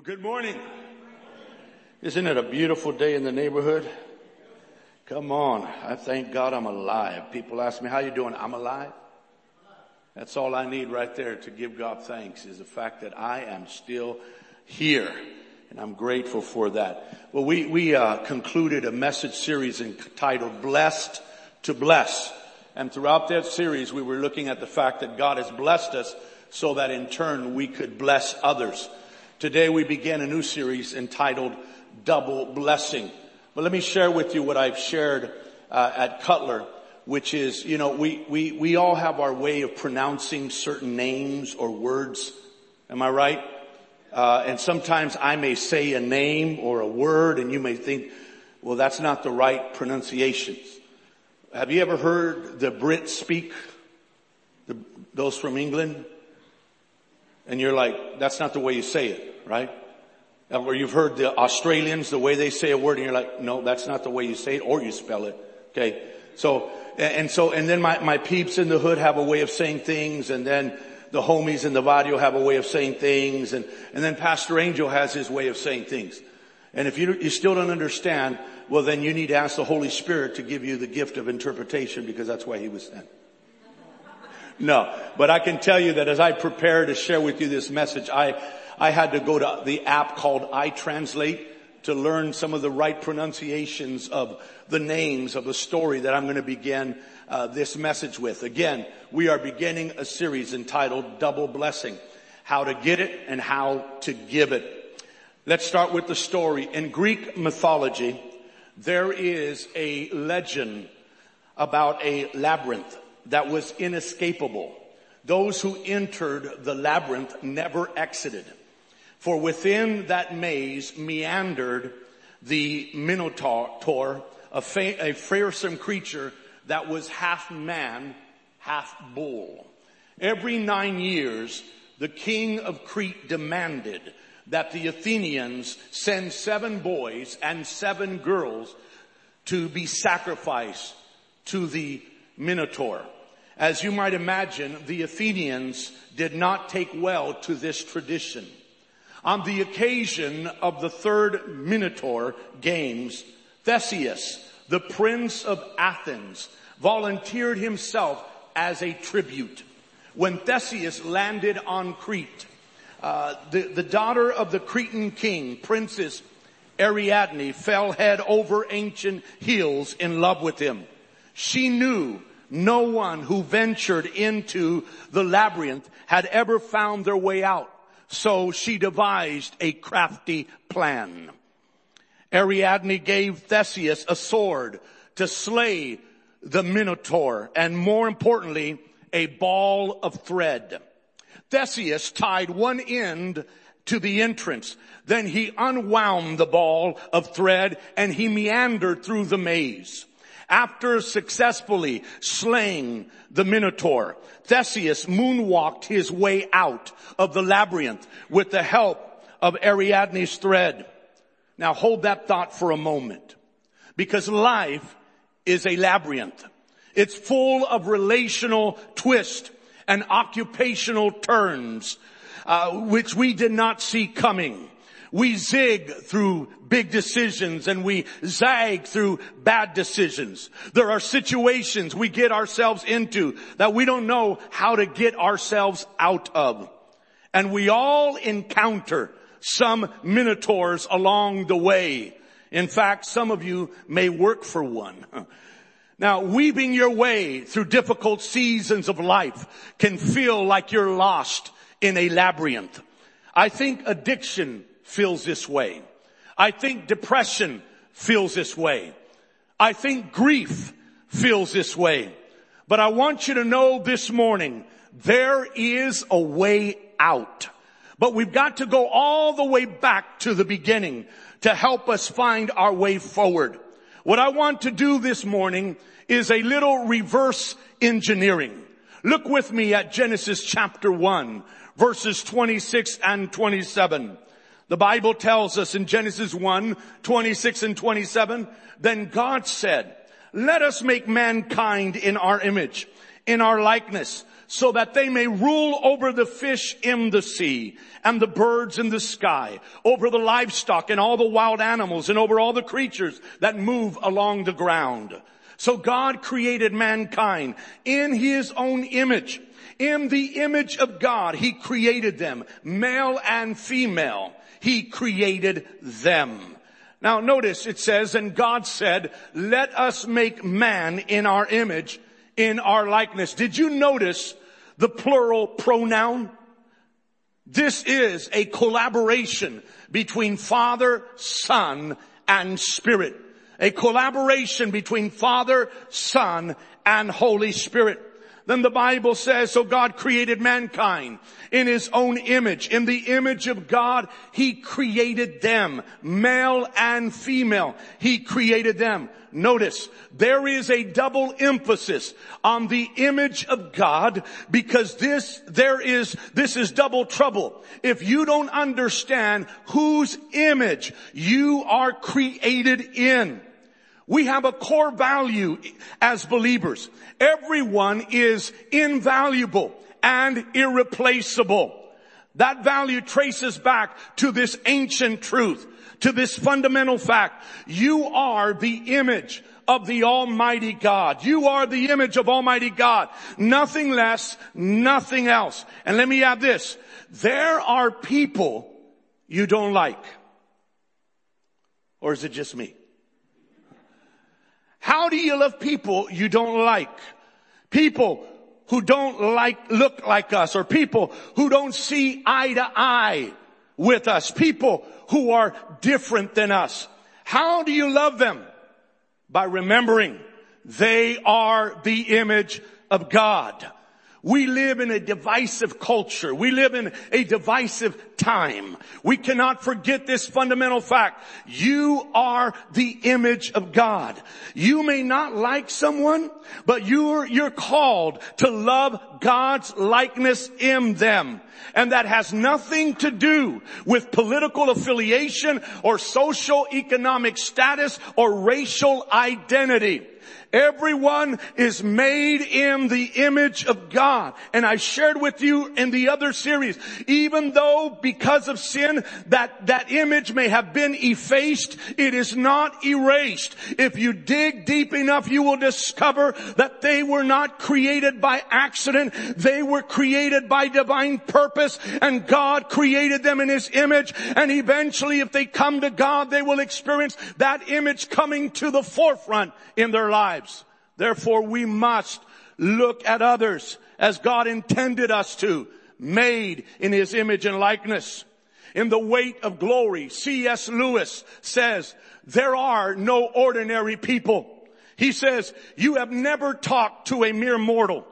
Well, good morning. Isn't it a beautiful day in the neighborhood? Come on. I thank God I'm alive. People ask me, how you doing? I'm alive. That's all I need right there to give God thanks is the fact that I am still here. And I'm grateful for that. Well, we, we, uh, concluded a message series entitled Blessed to Bless. And throughout that series, we were looking at the fact that God has blessed us so that in turn we could bless others. Today we begin a new series entitled Double Blessing. But let me share with you what I've shared uh, at Cutler, which is, you know, we, we, we all have our way of pronouncing certain names or words. Am I right? Uh, and sometimes I may say a name or a word and you may think, well, that's not the right pronunciations. Have you ever heard the Brits speak? The, those from England? And you're like, that's not the way you say it, right? Or you've heard the Australians, the way they say a word and you're like, no, that's not the way you say it or you spell it. Okay. So, and so, and then my, my peeps in the hood have a way of saying things and then the homies in the barrio have a way of saying things and, and then Pastor Angel has his way of saying things. And if you, you still don't understand, well then you need to ask the Holy Spirit to give you the gift of interpretation because that's why he was sent. No, but I can tell you that as I prepare to share with you this message, I, I had to go to the app called iTranslate to learn some of the right pronunciations of the names of the story that I'm going to begin uh, this message with. Again, we are beginning a series entitled Double Blessing, how to get it and how to give it. Let's start with the story. In Greek mythology, there is a legend about a labyrinth that was inescapable. Those who entered the labyrinth never exited. For within that maze meandered the Minotaur, a, fa- a fearsome creature that was half man, half bull. Every nine years, the king of Crete demanded that the Athenians send seven boys and seven girls to be sacrificed to the Minotaur. As you might imagine, the Athenians did not take well to this tradition. On the occasion of the third Minotaur games, Theseus, the prince of Athens, volunteered himself as a tribute. When Theseus landed on Crete, uh, the, the daughter of the Cretan king, Princess Ariadne, fell head over ancient heels in love with him. She knew no one who ventured into the labyrinth had ever found their way out. So she devised a crafty plan. Ariadne gave Theseus a sword to slay the Minotaur and more importantly, a ball of thread. Theseus tied one end to the entrance. Then he unwound the ball of thread and he meandered through the maze. After successfully slaying the Minotaur, Theseus moonwalked his way out of the labyrinth with the help of Ariadne's thread. Now hold that thought for a moment because life is a labyrinth. It's full of relational twists and occupational turns, uh, which we did not see coming. We zig through big decisions and we zag through bad decisions. There are situations we get ourselves into that we don't know how to get ourselves out of. And we all encounter some minotaurs along the way. In fact, some of you may work for one. Now, weaving your way through difficult seasons of life can feel like you're lost in a labyrinth. I think addiction feels this way. I think depression feels this way. I think grief feels this way. But I want you to know this morning, there is a way out. But we've got to go all the way back to the beginning to help us find our way forward. What I want to do this morning is a little reverse engineering. Look with me at Genesis chapter 1 verses 26 and 27. The Bible tells us in Genesis 1, 26 and 27, then God said, let us make mankind in our image, in our likeness, so that they may rule over the fish in the sea and the birds in the sky, over the livestock and all the wild animals and over all the creatures that move along the ground. So God created mankind in his own image. In the image of God, he created them, male and female. He created them. Now notice it says, and God said, let us make man in our image, in our likeness. Did you notice the plural pronoun. This is a collaboration between Father, Son, and Spirit. A collaboration between Father, Son, and Holy Spirit. Then the Bible says, so God created mankind in his own image. In the image of God, he created them, male and female. He created them. Notice, there is a double emphasis on the image of God because this, there is, this is double trouble. If you don't understand whose image you are created in, we have a core value as believers. Everyone is invaluable and irreplaceable. That value traces back to this ancient truth, to this fundamental fact. You are the image of the Almighty God. You are the image of Almighty God. Nothing less, nothing else. And let me add this. There are people you don't like. Or is it just me? How do you love people you don't like? People who don't like, look like us or people who don't see eye to eye with us. People who are different than us. How do you love them? By remembering they are the image of God. We live in a divisive culture. We live in a divisive time. We cannot forget this fundamental fact. You are the image of God. You may not like someone, but you're, you're called to love God's likeness in them. And that has nothing to do with political affiliation or social economic status or racial identity. Everyone is made in the image of God. And I shared with you in the other series, even though because of sin that, that image may have been effaced, it is not erased. If you dig deep enough, you will discover that they were not created by accident. They were created by divine purpose and God created them in His image. And eventually if they come to God, they will experience that image coming to the forefront in their lives lives. Therefore we must look at others as God intended us to, made in His image and likeness. In the weight of glory, C.S. Lewis says, there are no ordinary people. He says, you have never talked to a mere mortal.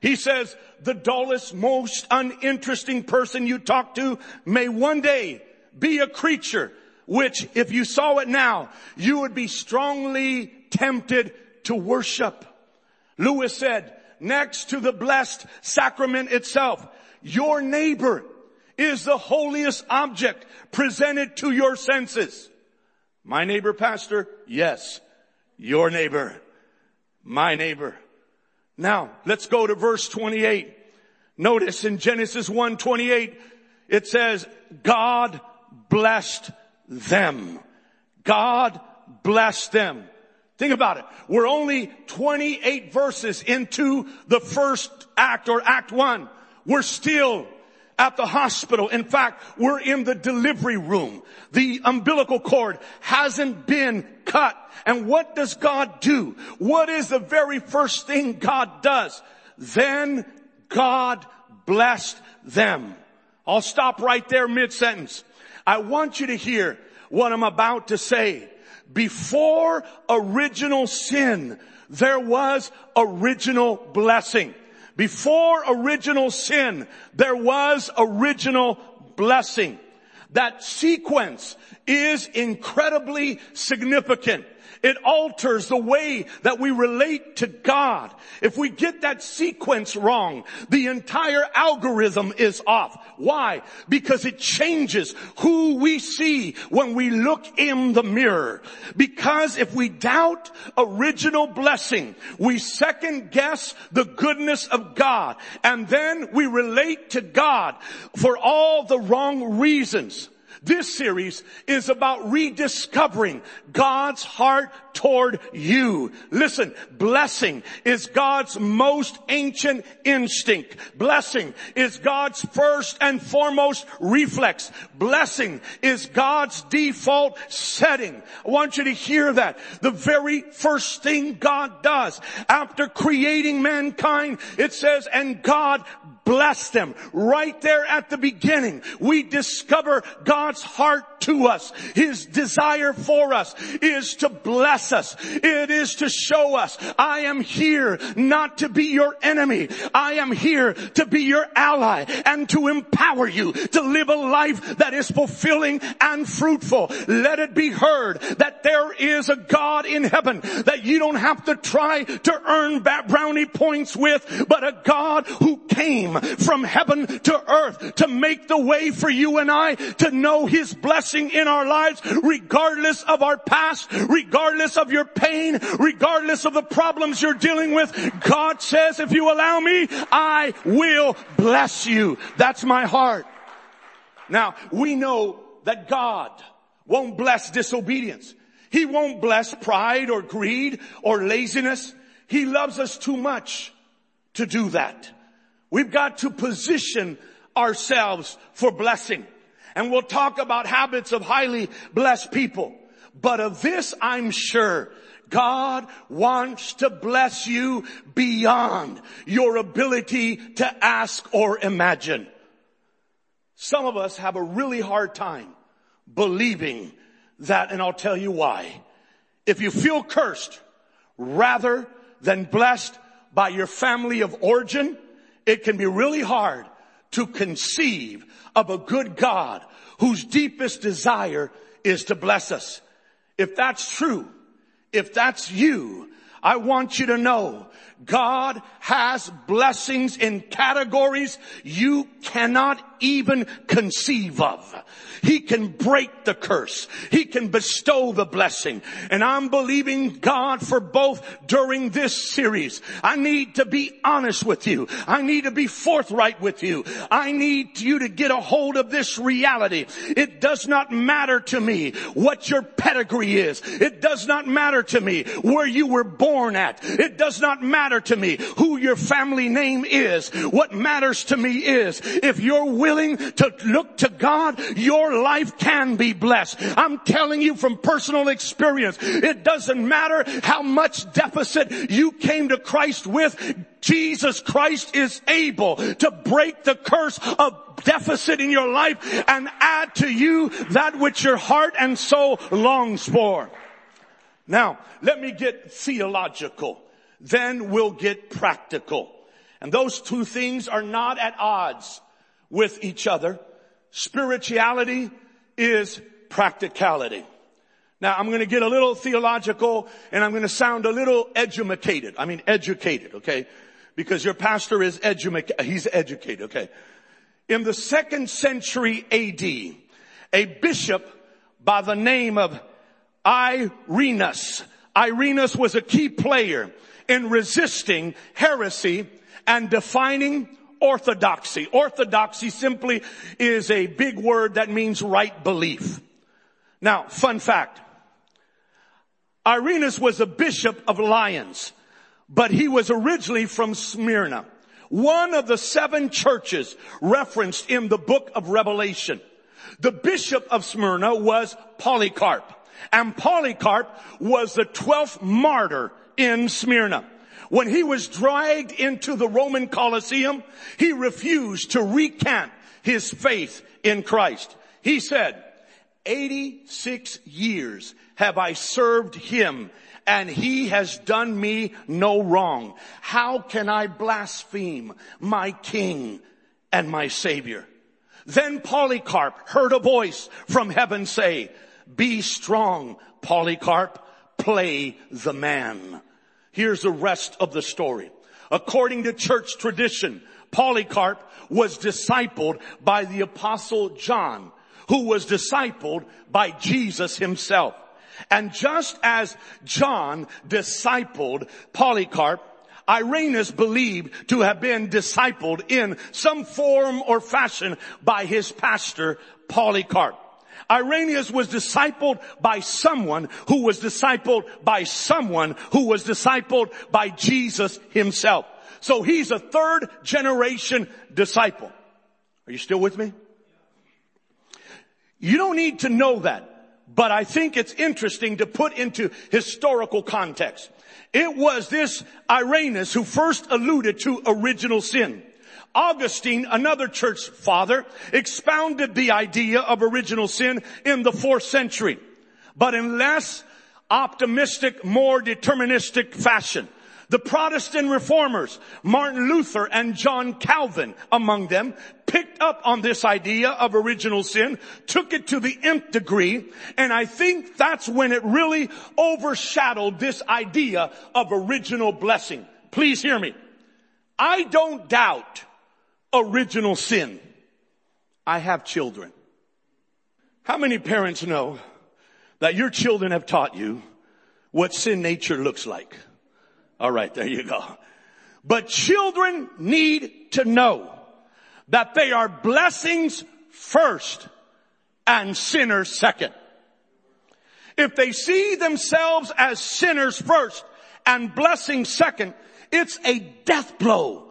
He says, the dullest, most uninteresting person you talk to may one day be a creature which if you saw it now, you would be strongly tempted to worship. Lewis said, next to the blessed sacrament itself, your neighbor is the holiest object presented to your senses. My neighbor pastor? Yes. Your neighbor. My neighbor. Now, let's go to verse 28. Notice in Genesis 1, 28, it says, God blessed them. God blessed them. Think about it. We're only 28 verses into the first act or act one. We're still at the hospital. In fact, we're in the delivery room. The umbilical cord hasn't been cut. And what does God do? What is the very first thing God does? Then God blessed them. I'll stop right there mid sentence. I want you to hear what I'm about to say before original sin, there was original blessing. Before original sin, there was original blessing. that sequence is incredibly significant. It alters the way that we relate to God. If we get that sequence wrong, the entire algorithm is off. Why? Because it changes who we see when we look in the mirror. Because if we doubt original blessing, we second guess the goodness of God and then we relate to God for all the wrong reasons. This series is about rediscovering God's heart toward you. Listen, blessing is God's most ancient instinct. Blessing is God's first and foremost reflex. Blessing is God's default setting. I want you to hear that. The very first thing God does after creating mankind, it says, and God blessed them. Right there at the beginning, we discover God's heart to us. His desire for us is to bless us. It is to show us, I am here not to be your enemy. I am here to be your ally and to empower you to live a life that is fulfilling and fruitful. Let it be heard that there is a God in heaven that you don't have to try to earn brownie points with, but a God who came from heaven to earth to make the way for you and I to know His blessing in our lives regardless of our past, regardless of your pain, regardless of the problems you're dealing with. God says, if you allow me, I will bless you. That's my heart. Now, we know that God won't bless disobedience. He won't bless pride or greed or laziness. He loves us too much to do that. We've got to position ourselves for blessing. And we'll talk about habits of highly blessed people. But of this I'm sure God wants to bless you beyond your ability to ask or imagine. Some of us have a really hard time believing that and I'll tell you why. If you feel cursed rather than blessed by your family of origin, it can be really hard to conceive of a good God whose deepest desire is to bless us. If that's true, if that's you, I want you to know God has blessings in categories you cannot even conceive of. He can break the curse. He can bestow the blessing. And I'm believing God for both during this series. I need to be honest with you. I need to be forthright with you. I need you to get a hold of this reality. It does not matter to me what your pedigree is. It does not matter to me where you were born at. It does not matter to me who your family name is. What matters to me is if you're willing to look to God, your life can be blessed. I'm telling you from personal experience, it doesn't matter how much deficit you came to Christ with, Jesus Christ is able to break the curse of deficit in your life and add to you that which your heart and soul longs for. Now, let me get theological. Then we'll get practical. And those two things are not at odds with each other. Spirituality is practicality. Now I'm going to get a little theological and I'm going to sound a little edumacated. I mean educated, okay? Because your pastor is educated. He's educated, okay? In the second century AD, a bishop by the name of Irenaeus. Irenaeus was a key player in resisting heresy and defining orthodoxy. Orthodoxy simply is a big word that means right belief. Now, fun fact. Irenaeus was a bishop of Lyons, but he was originally from Smyrna, one of the seven churches referenced in the book of Revelation. The bishop of Smyrna was Polycarp, and Polycarp was the 12th martyr in Smyrna. When he was dragged into the Roman Colosseum, he refused to recant his faith in Christ. He said, 86 years have I served him and he has done me no wrong. How can I blaspheme my king and my savior? Then Polycarp heard a voice from heaven say, be strong, Polycarp, play the man. Here's the rest of the story. According to church tradition, Polycarp was discipled by the apostle John, who was discipled by Jesus himself. And just as John discipled Polycarp, Irenaeus believed to have been discipled in some form or fashion by his pastor Polycarp. Irenaeus was discipled by someone who was discipled by someone who was discipled by Jesus himself. So he's a third generation disciple. Are you still with me? You don't need to know that, but I think it's interesting to put into historical context. It was this Irenaeus who first alluded to original sin. Augustine, another church father, expounded the idea of original sin in the fourth century, but in less optimistic, more deterministic fashion. The Protestant reformers, Martin Luther and John Calvin among them, picked up on this idea of original sin, took it to the nth degree, and I think that's when it really overshadowed this idea of original blessing. Please hear me. I don't doubt original sin. I have children. How many parents know that your children have taught you what sin nature looks like? All right, there you go. But children need to know that they are blessings first and sinners second. If they see themselves as sinners first and blessings second, it's a death blow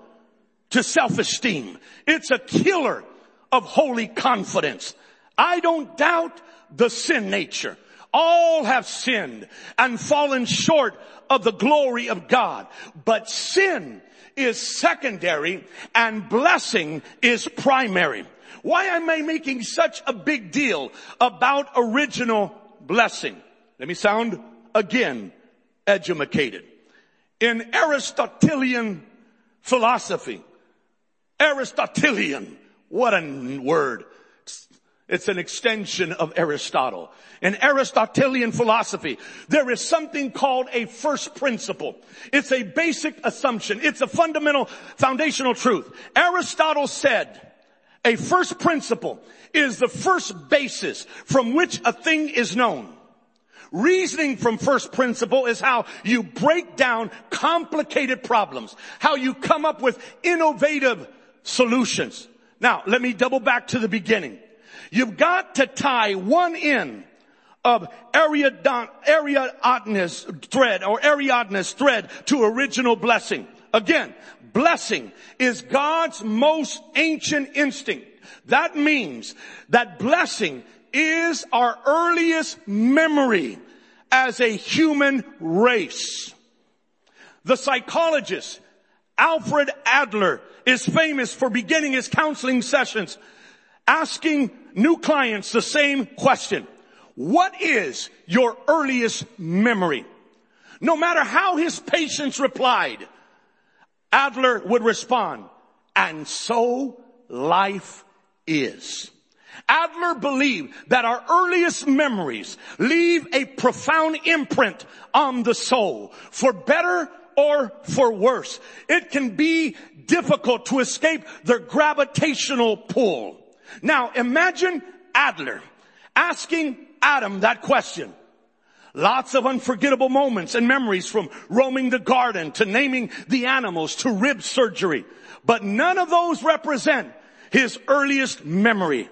to self-esteem. It's a killer of holy confidence. I don't doubt the sin nature. All have sinned and fallen short of the glory of God. But sin is secondary and blessing is primary. Why am I making such a big deal about original blessing? Let me sound again educated. In Aristotelian philosophy, Aristotelian. What a word. It's an extension of Aristotle. In Aristotelian philosophy, there is something called a first principle. It's a basic assumption. It's a fundamental, foundational truth. Aristotle said, a first principle is the first basis from which a thing is known. Reasoning from first principle is how you break down complicated problems, how you come up with innovative solutions. Now, let me double back to the beginning. You've got to tie one end of Ariadne's thread or Ariadne's thread to original blessing. Again, blessing is God's most ancient instinct. That means that blessing is our earliest memory as a human race. The psychologist Alfred Adler is famous for beginning his counseling sessions asking new clients the same question. What is your earliest memory? No matter how his patients replied, Adler would respond, and so life is. Adler believed that our earliest memories leave a profound imprint on the soul for better or for worse. It can be difficult to escape their gravitational pull. Now imagine Adler asking Adam that question. Lots of unforgettable moments and memories from roaming the garden to naming the animals to rib surgery. But none of those represent his earliest memory.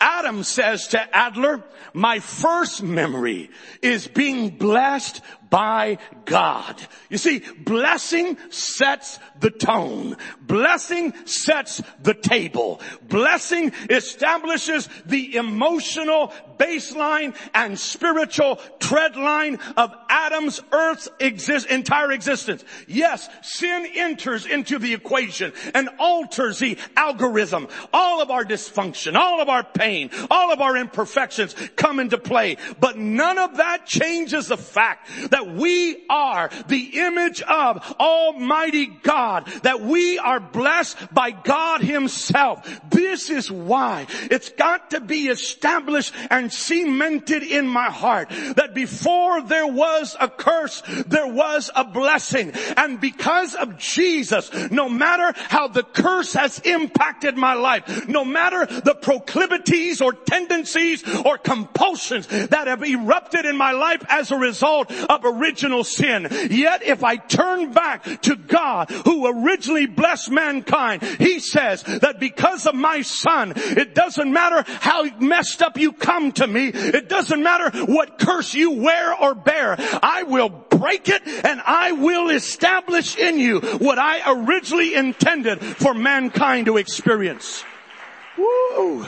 Adam says to Adler, my first memory is being blessed by God. You see, blessing sets the tone. Blessing sets the table. Blessing establishes the emotional baseline and spiritual tread line of Adam's earth's exist, entire existence. Yes, sin enters into the equation and alters the algorithm. All of our dysfunction, all of our pain, all of our imperfections come into play. But none of that changes the fact that that we are the image of Almighty God, that we are blessed by God himself. This is why it's got to be established and cemented in my heart that before there was a curse, there was a blessing. And because of Jesus, no matter how the curse has impacted my life, no matter the proclivities or tendencies or compulsions that have erupted in my life as a result of original sin, yet if I turn back to God who originally blessed mankind, He says that because of my son, it doesn't matter how messed up you come to me, it doesn't matter what curse you wear or bear, I will break it and I will establish in you what I originally intended for mankind to experience. Woo!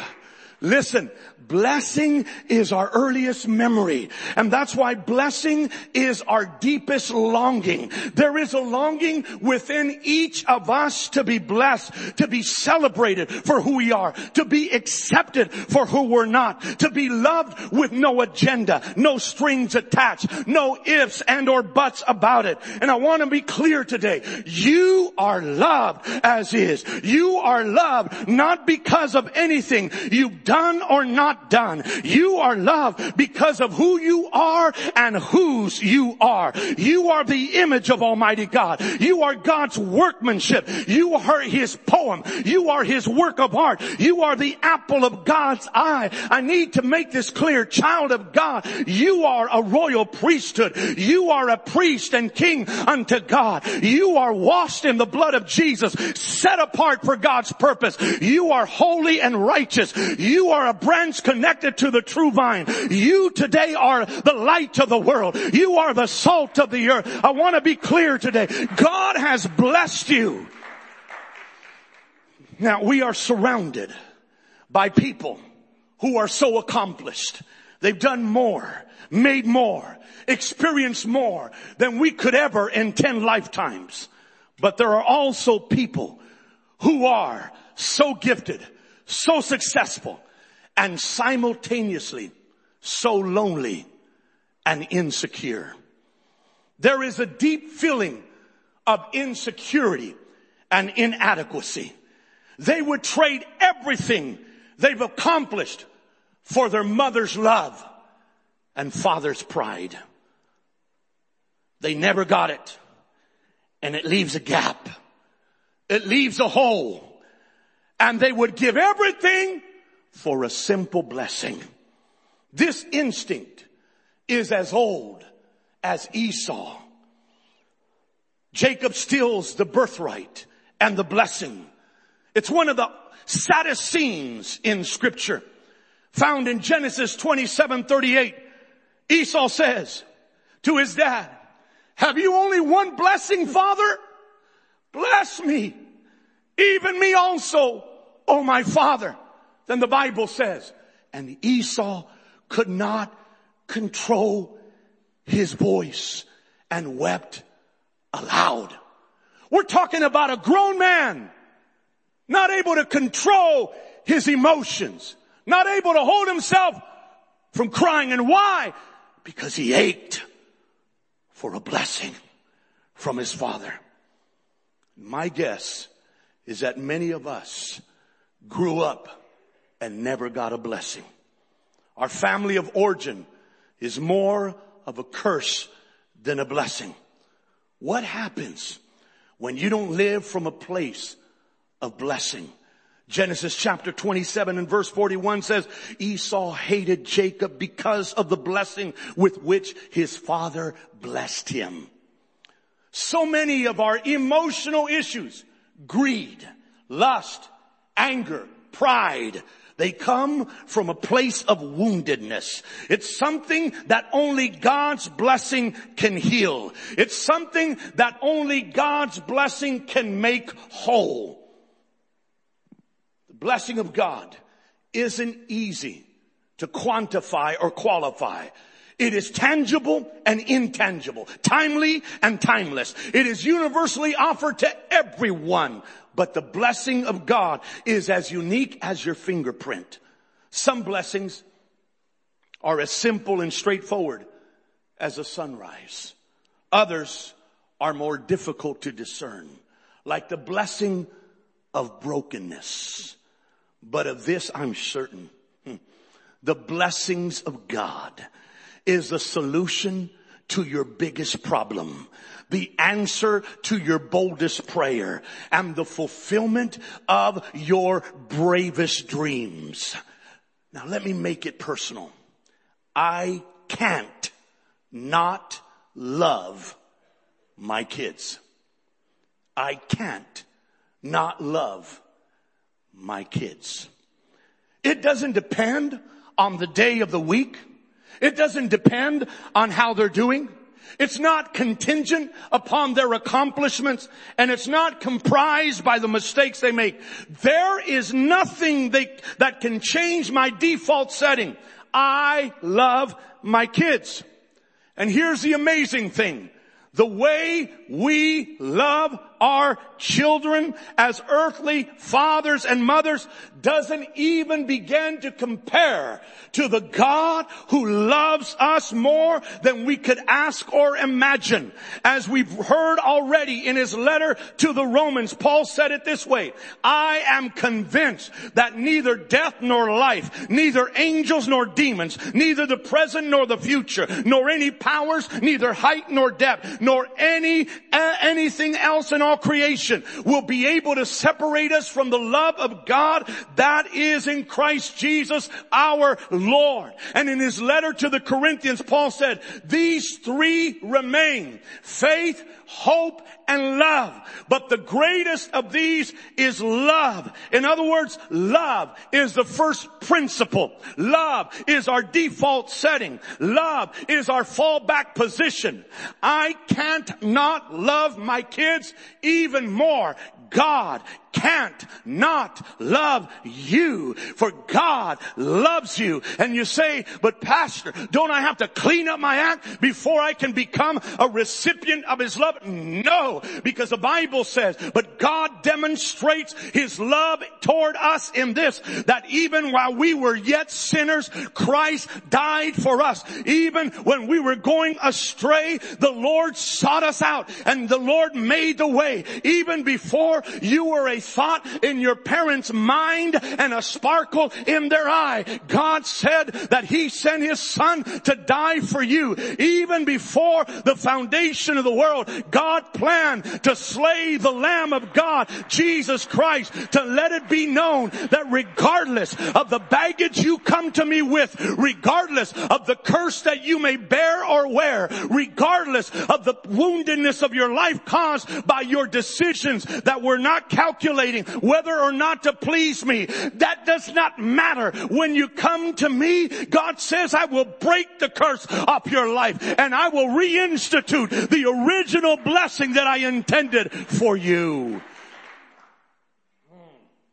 Listen, blessing is our earliest memory. And that's why blessing is our deepest longing. There is a longing within each of us to be blessed, to be celebrated for who we are, to be accepted for who we're not, to be loved with no agenda, no strings attached, no ifs and or buts about it. And I want to be clear today. You are loved as is. You are loved not because of anything you've done or not done. You are loved because of who you are and whose you are. You are the image of Almighty God. You are God's workmanship. You are His poem. You are His work of art. You are the apple of God's eye. I need to make this clear. Child of God, you are a royal priesthood. You are a priest and king unto God. You are washed in the blood of Jesus, set apart for God's purpose. You are holy and righteous. You are a branch connected to the true vine. You today are the light of the world. You are the salt of the earth. I want to be clear today. God has blessed you. Now we are surrounded by people who are so accomplished. They've done more, made more, experienced more than we could ever in 10 lifetimes. But there are also people who are so gifted, so successful, and simultaneously so lonely and insecure. There is a deep feeling of insecurity and inadequacy. They would trade everything they've accomplished for their mother's love and father's pride. They never got it. And it leaves a gap. It leaves a hole. And they would give everything for a simple blessing. This instinct is as old as Esau. Jacob steals the birthright and the blessing. It's one of the saddest scenes in scripture found in Genesis 27, 38. Esau says to his dad, have you only one blessing, father? Bless me, even me also, oh my father. Then the Bible says, and Esau could not control his voice and wept aloud. We're talking about a grown man not able to control his emotions, not able to hold himself from crying. And why? Because he ached for a blessing from his father. My guess is that many of us grew up and never got a blessing. Our family of origin is more of a curse than a blessing. What happens when you don't live from a place of blessing? Genesis chapter 27 and verse 41 says, Esau hated Jacob because of the blessing with which his father blessed him. So many of our emotional issues, greed, lust, anger, pride, they come from a place of woundedness. It's something that only God's blessing can heal. It's something that only God's blessing can make whole. The blessing of God isn't easy to quantify or qualify. It is tangible and intangible, timely and timeless. It is universally offered to everyone. But the blessing of God is as unique as your fingerprint. Some blessings are as simple and straightforward as a sunrise. Others are more difficult to discern, like the blessing of brokenness. But of this I'm certain. Hmm, the blessings of God is the solution to your biggest problem, the answer to your boldest prayer, and the fulfillment of your bravest dreams. Now let me make it personal. I can't not love my kids. I can't not love my kids. It doesn't depend on the day of the week. It doesn't depend on how they're doing. It's not contingent upon their accomplishments and it's not comprised by the mistakes they make. There is nothing they, that can change my default setting. I love my kids. And here's the amazing thing. The way we love our children as earthly fathers and mothers doesn't even begin to compare to the God who loves us more than we could ask or imagine. As we've heard already in his letter to the Romans, Paul said it this way, I am convinced that neither death nor life, neither angels nor demons, neither the present nor the future, nor any powers, neither height nor depth, nor any, uh, anything else in all creation will be able to separate us from the love of God that is in Christ Jesus our Lord. And in his letter to the Corinthians, Paul said, these three remain. Faith, hope, and love. But the greatest of these is love. In other words, love is the first principle. Love is our default setting. Love is our fallback position. I can't not love my kids even more. God can't not love you for God loves you. And you say, but pastor, don't I have to clean up my act before I can become a recipient of his love? No, because the Bible says, but God demonstrates his love toward us in this, that even while we were yet sinners, Christ died for us. Even when we were going astray, the Lord sought us out and the Lord made the way. Even before you were a thought in your parents' mind and a sparkle in their eye. God said that He sent His Son to die for you. Even before the foundation of the world, God planned to slay the Lamb of God, Jesus Christ, to let it be known that regardless of the baggage you come to me with, regardless of the curse that you may bear or wear, regardless of the woundedness of your life caused by your decisions that were not calculating, whether or not to please me. That does not matter. When you come to me, God says, I will break the curse off your life and I will reinstitute the original blessing that I intended for you. Hmm.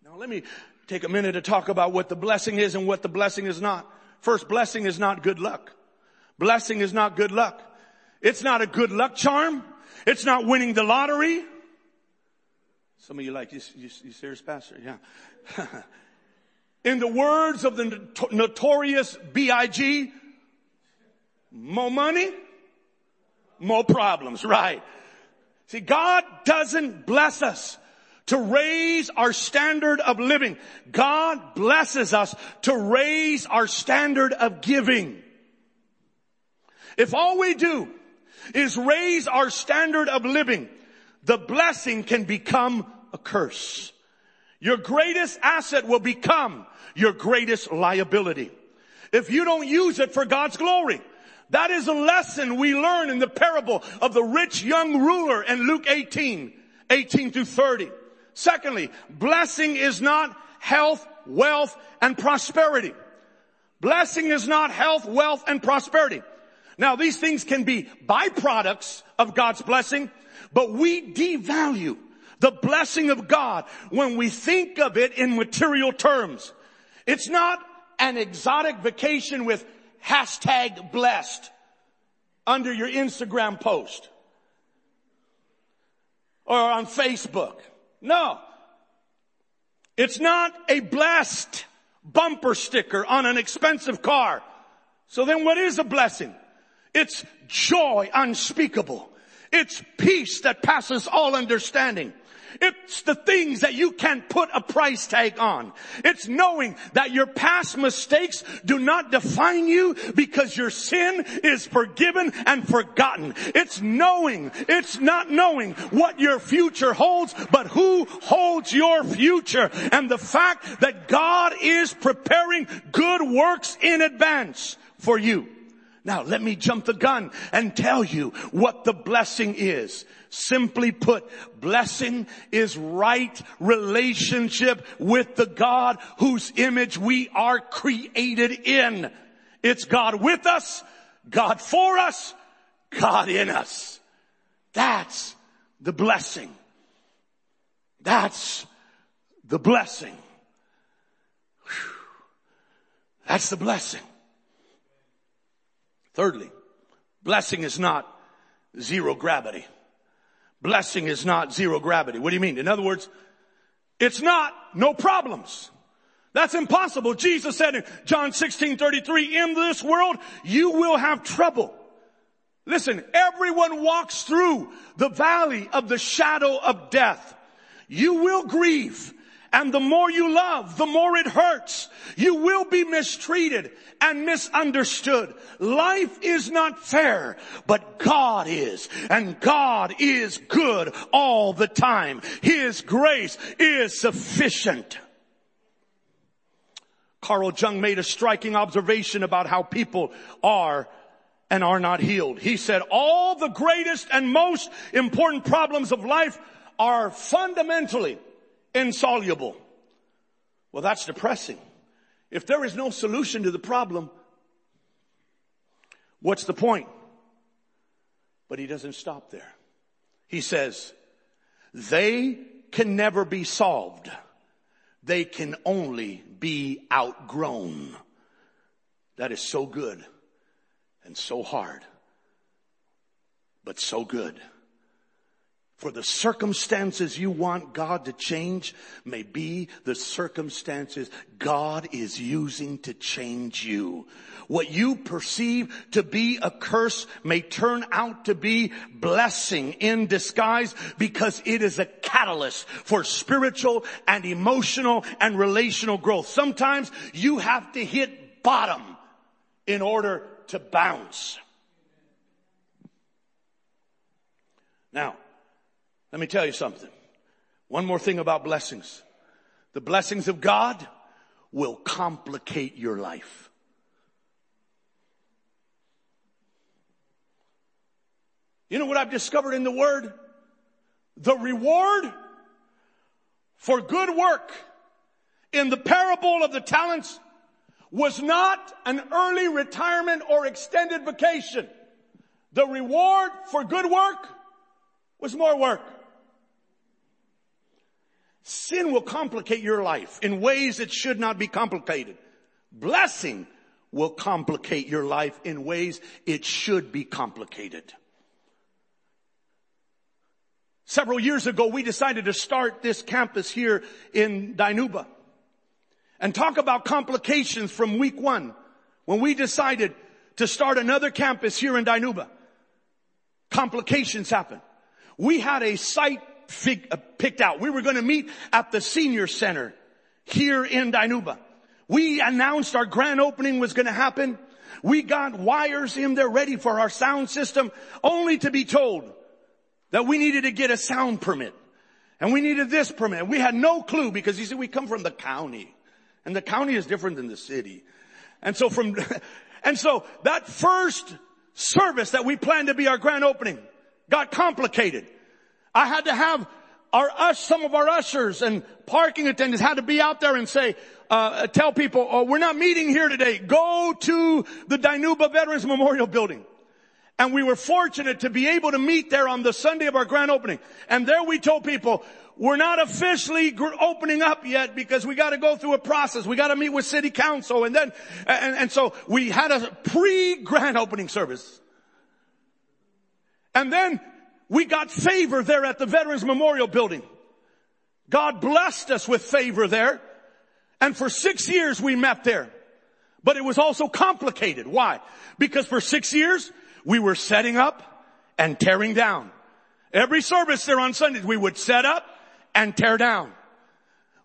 Now let me take a minute to talk about what the blessing is and what the blessing is not. First, blessing is not good luck. Blessing is not good luck. It's not a good luck charm. It's not winning the lottery. Some of you like, you, you, you serious pastor? Yeah. In the words of the notorious B.I.G., more money, more problems, right? See, God doesn't bless us to raise our standard of living. God blesses us to raise our standard of giving. If all we do is raise our standard of living, the blessing can become a curse. Your greatest asset will become your greatest liability. If you don't use it for God's glory, that is a lesson we learn in the parable of the rich young ruler in Luke 18, 18 through 30. Secondly, blessing is not health, wealth, and prosperity. Blessing is not health, wealth, and prosperity. Now these things can be byproducts of God's blessing, but we devalue the blessing of God when we think of it in material terms. It's not an exotic vacation with hashtag blessed under your Instagram post or on Facebook. No. It's not a blessed bumper sticker on an expensive car. So then what is a blessing? It's joy unspeakable It's peace that passes all understanding. It's the things that you can't put a price tag on. It's knowing that your past mistakes do not define you because your sin is forgiven and forgotten. It's knowing, it's not knowing what your future holds, but who holds your future and the fact that God is preparing good works in advance for you. Now let me jump the gun and tell you what the blessing is. Simply put, blessing is right relationship with the God whose image we are created in. It's God with us, God for us, God in us. That's the blessing. That's the blessing. That's the blessing. Thirdly, blessing is not zero gravity. Blessing is not zero gravity. What do you mean? In other words, it's not no problems. That's impossible. Jesus said in John 16, 33, in this world, you will have trouble. Listen, everyone walks through the valley of the shadow of death. You will grieve. And the more you love, the more it hurts. You will be mistreated and misunderstood. Life is not fair, but God is. And God is good all the time. His grace is sufficient. Carl Jung made a striking observation about how people are and are not healed. He said, all the greatest and most important problems of life are fundamentally insoluble. Well, that's depressing. If there is no solution to the problem, what's the point? But he doesn't stop there. He says, they can never be solved. They can only be outgrown. That is so good and so hard, but so good for the circumstances you want God to change may be the circumstances God is using to change you. What you perceive to be a curse may turn out to be blessing in disguise because it is a catalyst for spiritual and emotional and relational growth. Sometimes you have to hit bottom in order to bounce. Now, let me tell you something. One more thing about blessings. The blessings of God will complicate your life. You know what I've discovered in the word? The reward for good work in the parable of the talents was not an early retirement or extended vacation. The reward for good work was more work. Sin will complicate your life in ways it should not be complicated. Blessing will complicate your life in ways it should be complicated. Several years ago, we decided to start this campus here in Dinuba and talk about complications from week one when we decided to start another campus here in Dinuba. Complications happened. We had a site fig, uh, picked out. We were going to meet at the senior center here in Dinuba. We announced our grand opening was going to happen. We got wires in there ready for our sound system only to be told that we needed to get a sound permit and we needed this permit. We had no clue because he said we come from the county and the county is different than the city. And so from, and so that first service that we planned to be our grand opening got complicated. I had to have our ush, some of our ushers and parking attendants had to be out there and say, uh, tell people, oh, we're not meeting here today. Go to the Dinuba Veterans Memorial Building. And we were fortunate to be able to meet there on the Sunday of our grand opening. And there we told people, we're not officially opening up yet because we got to go through a process. We got to meet with city council and then, and, and so we had a pre-grand opening service. And then we got favor there at the Veterans Memorial Building. God blessed us with favor there. And for six years we met there. But it was also complicated. Why? Because for six years we were setting up and tearing down. Every service there on Sundays, we would set up and tear down.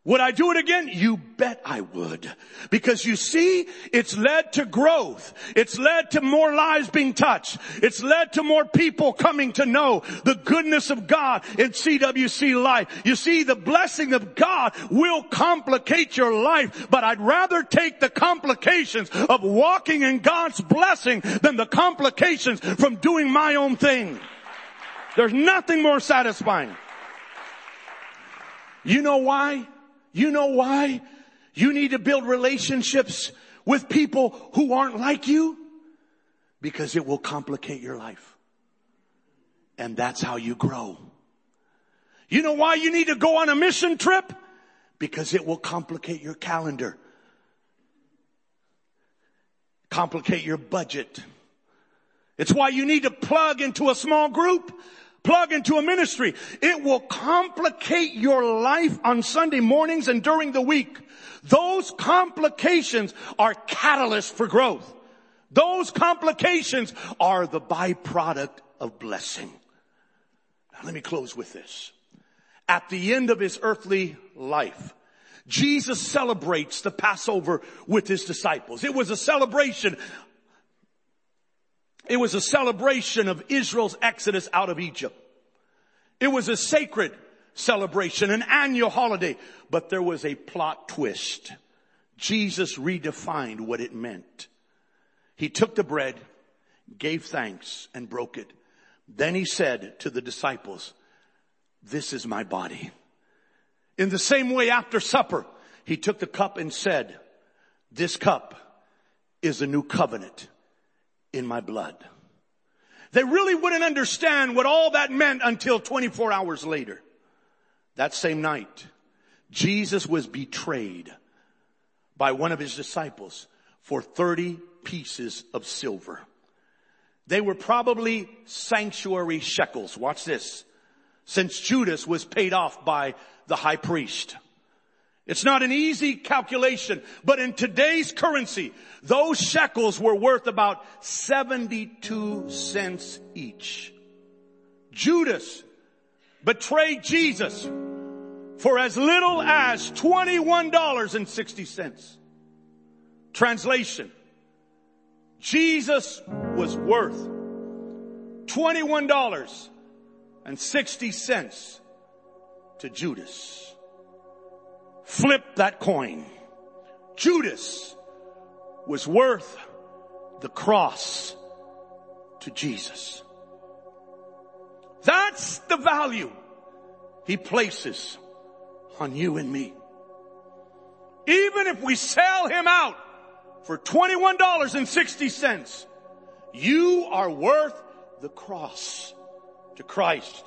Would I do it again? You bet I would. Because you see, it's led to growth. It's led to more lives being touched. It's led to more people coming to know the goodness of God in CWC life. You see, the blessing of God will complicate your life, but I'd rather take the complications of walking in God's blessing than the complications from doing my own thing. There's nothing more satisfying. You know why? You know why? You need to build relationships with people who aren't like you because it will complicate your life. And that's how you grow. You know why you need to go on a mission trip? Because it will complicate your calendar. Complicate your budget. It's why you need to plug into a small group plug into a ministry. It will complicate your life on Sunday mornings and during the week. Those complications are catalysts for growth. Those complications are the byproduct of blessing. Now let me close with this. At the end of his earthly life, Jesus celebrates the Passover with his disciples. It was a celebration it was a celebration of Israel's exodus out of Egypt. It was a sacred celebration, an annual holiday, but there was a plot twist. Jesus redefined what it meant. He took the bread, gave thanks, and broke it. Then he said to the disciples, this is my body. In the same way after supper, he took the cup and said, this cup is a new covenant in my blood. They really wouldn't understand what all that meant until 24 hours later. That same night, Jesus was betrayed by one of his disciples for 30 pieces of silver. They were probably sanctuary shekels. Watch this. Since Judas was paid off by the high priest. It's not an easy calculation, but in today's currency, those shekels were worth about 72 cents each. Judas betrayed Jesus for as little as $21.60. Translation. Jesus was worth $21.60 to Judas. Flip that coin. Judas was worth the cross to Jesus. That's the value he places on you and me. Even if we sell him out for $21.60, you are worth the cross to Christ.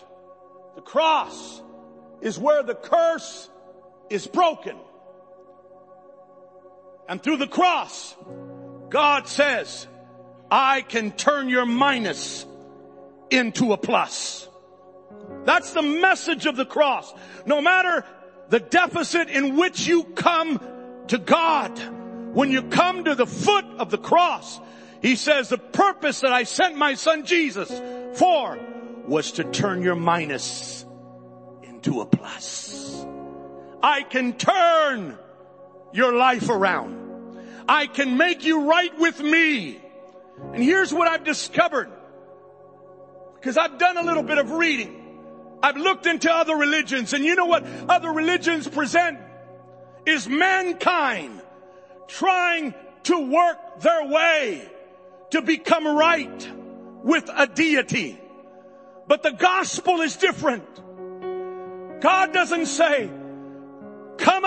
The cross is where the curse is broken. And through the cross, God says, I can turn your minus into a plus. That's the message of the cross. No matter the deficit in which you come to God, when you come to the foot of the cross, He says the purpose that I sent my son Jesus for was to turn your minus into a plus. I can turn your life around. I can make you right with me. And here's what I've discovered. Because I've done a little bit of reading. I've looked into other religions and you know what other religions present is mankind trying to work their way to become right with a deity. But the gospel is different. God doesn't say,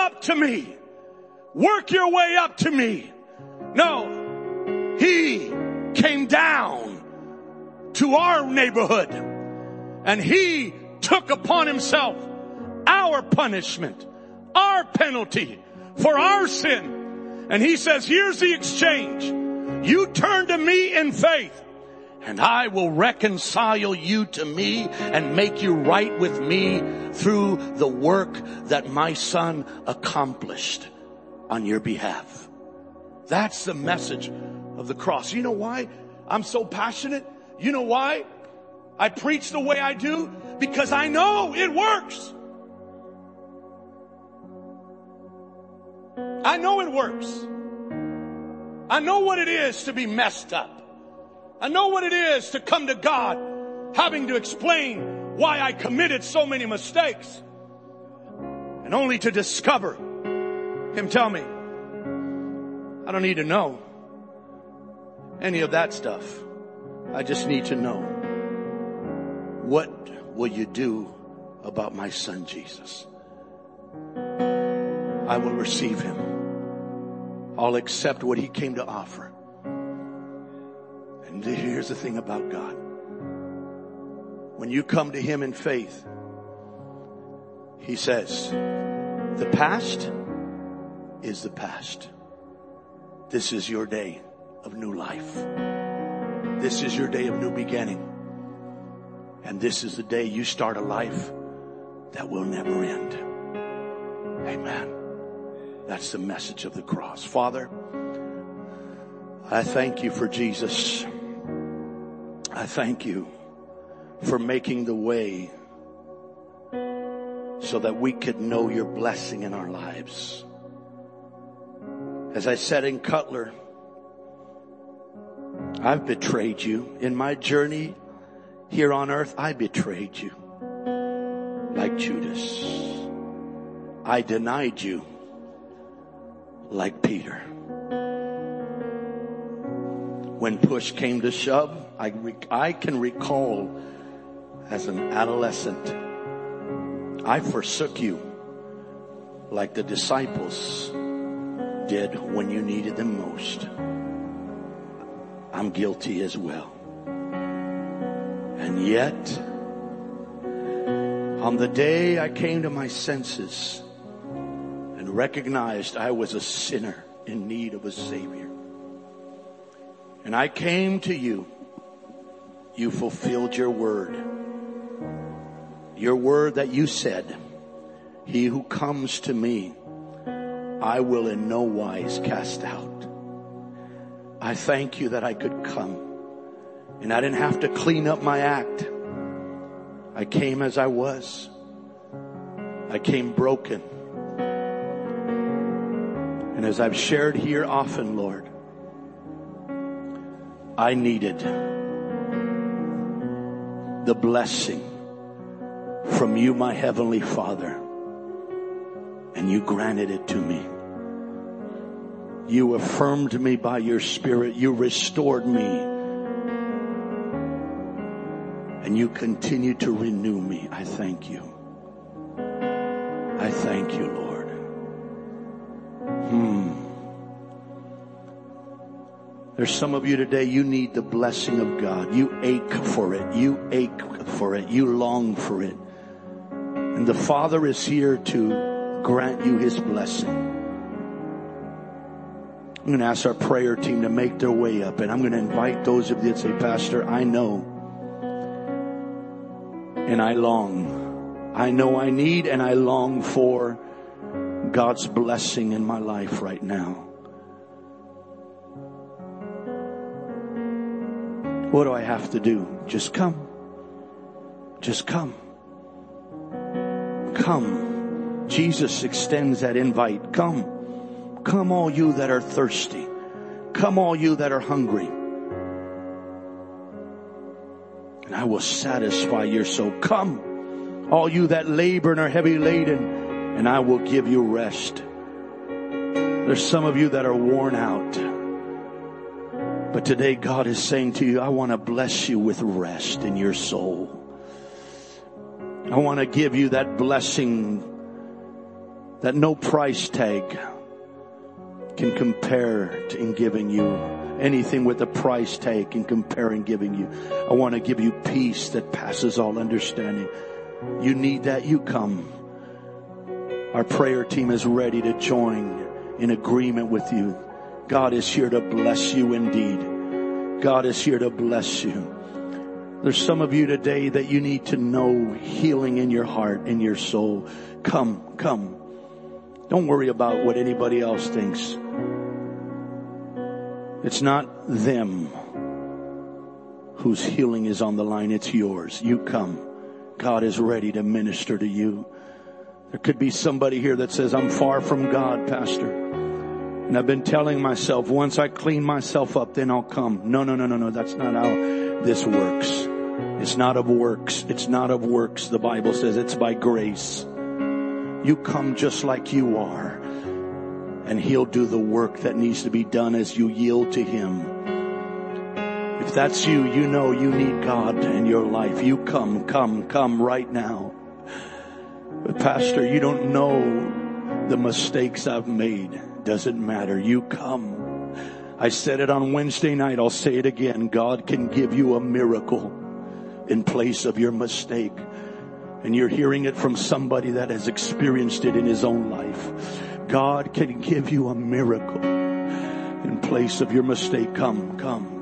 up to me. Work your way up to me. No, he came down to our neighborhood and he took upon himself our punishment, our penalty for our sin. And he says, here's the exchange. You turn to me in faith and I will reconcile you to me and make you right with me through the work that my son accomplished on your behalf. That's the message of the cross. You know why I'm so passionate? You know why I preach the way I do? because I know it works. I know it works. I know what it is to be messed up. I know what it is to come to God having to explain why I committed so many mistakes and only to discover Him tell me, I don't need to know any of that stuff. I just need to know what will you do about my son Jesus? I will receive him. I'll accept what he came to offer. And here's the thing about God. When you come to him in faith, he says, the past is the past. This is your day of new life. This is your day of new beginning. And this is the day you start a life that will never end. Amen. That's the message of the cross. Father, I thank you for Jesus. I thank you for making the way so that we could know your blessing in our lives. As I said in Cutler, I've betrayed you in my journey here on earth. I betrayed you like Judas. I denied you like Peter. When push came to shove, I, I can recall as an adolescent, I forsook you like the disciples did when you needed them most. I'm guilty as well. And yet, on the day I came to my senses and recognized I was a sinner in need of a savior, and I came to you, you fulfilled your word. Your word that you said, he who comes to me, I will in no wise cast out. I thank you that I could come and I didn't have to clean up my act. I came as I was. I came broken. And as I've shared here often, Lord, I needed the blessing from you, my heavenly Father, and you granted it to me. You affirmed me by your spirit. You restored me. And you continue to renew me. I thank you. I thank you, Lord. Hmm. There's some of you today, you need the blessing of God. You ache for it. You ache for it. You long for it. And the Father is here to grant you His blessing. I'm going to ask our prayer team to make their way up and I'm going to invite those of you that say, Pastor, I know and I long. I know I need and I long for God's blessing in my life right now. What do I have to do? Just come. Just come. Come. Jesus extends that invite. Come. Come all you that are thirsty. Come all you that are hungry. And I will satisfy your soul. Come all you that labor and are heavy laden and I will give you rest. There's some of you that are worn out. But today God is saying to you, I want to bless you with rest in your soul. I want to give you that blessing that no price tag can compare to in giving you anything with a price tag can compare in giving you. I want to give you peace that passes all understanding. You need that, you come. Our prayer team is ready to join in agreement with you. God is here to bless you indeed. God is here to bless you. There's some of you today that you need to know healing in your heart, in your soul. Come, come. Don't worry about what anybody else thinks. It's not them whose healing is on the line. It's yours. You come. God is ready to minister to you. There could be somebody here that says, I'm far from God, Pastor. And I've been telling myself, once I clean myself up, then I'll come. No, no, no, no, no. That's not how this works. It's not of works. It's not of works. The Bible says it's by grace. You come just like you are and he'll do the work that needs to be done as you yield to him. If that's you, you know you need God in your life. You come, come, come right now. But pastor, you don't know the mistakes I've made. Doesn't matter. You come. I said it on Wednesday night. I'll say it again. God can give you a miracle in place of your mistake. And you're hearing it from somebody that has experienced it in his own life. God can give you a miracle in place of your mistake. Come, come.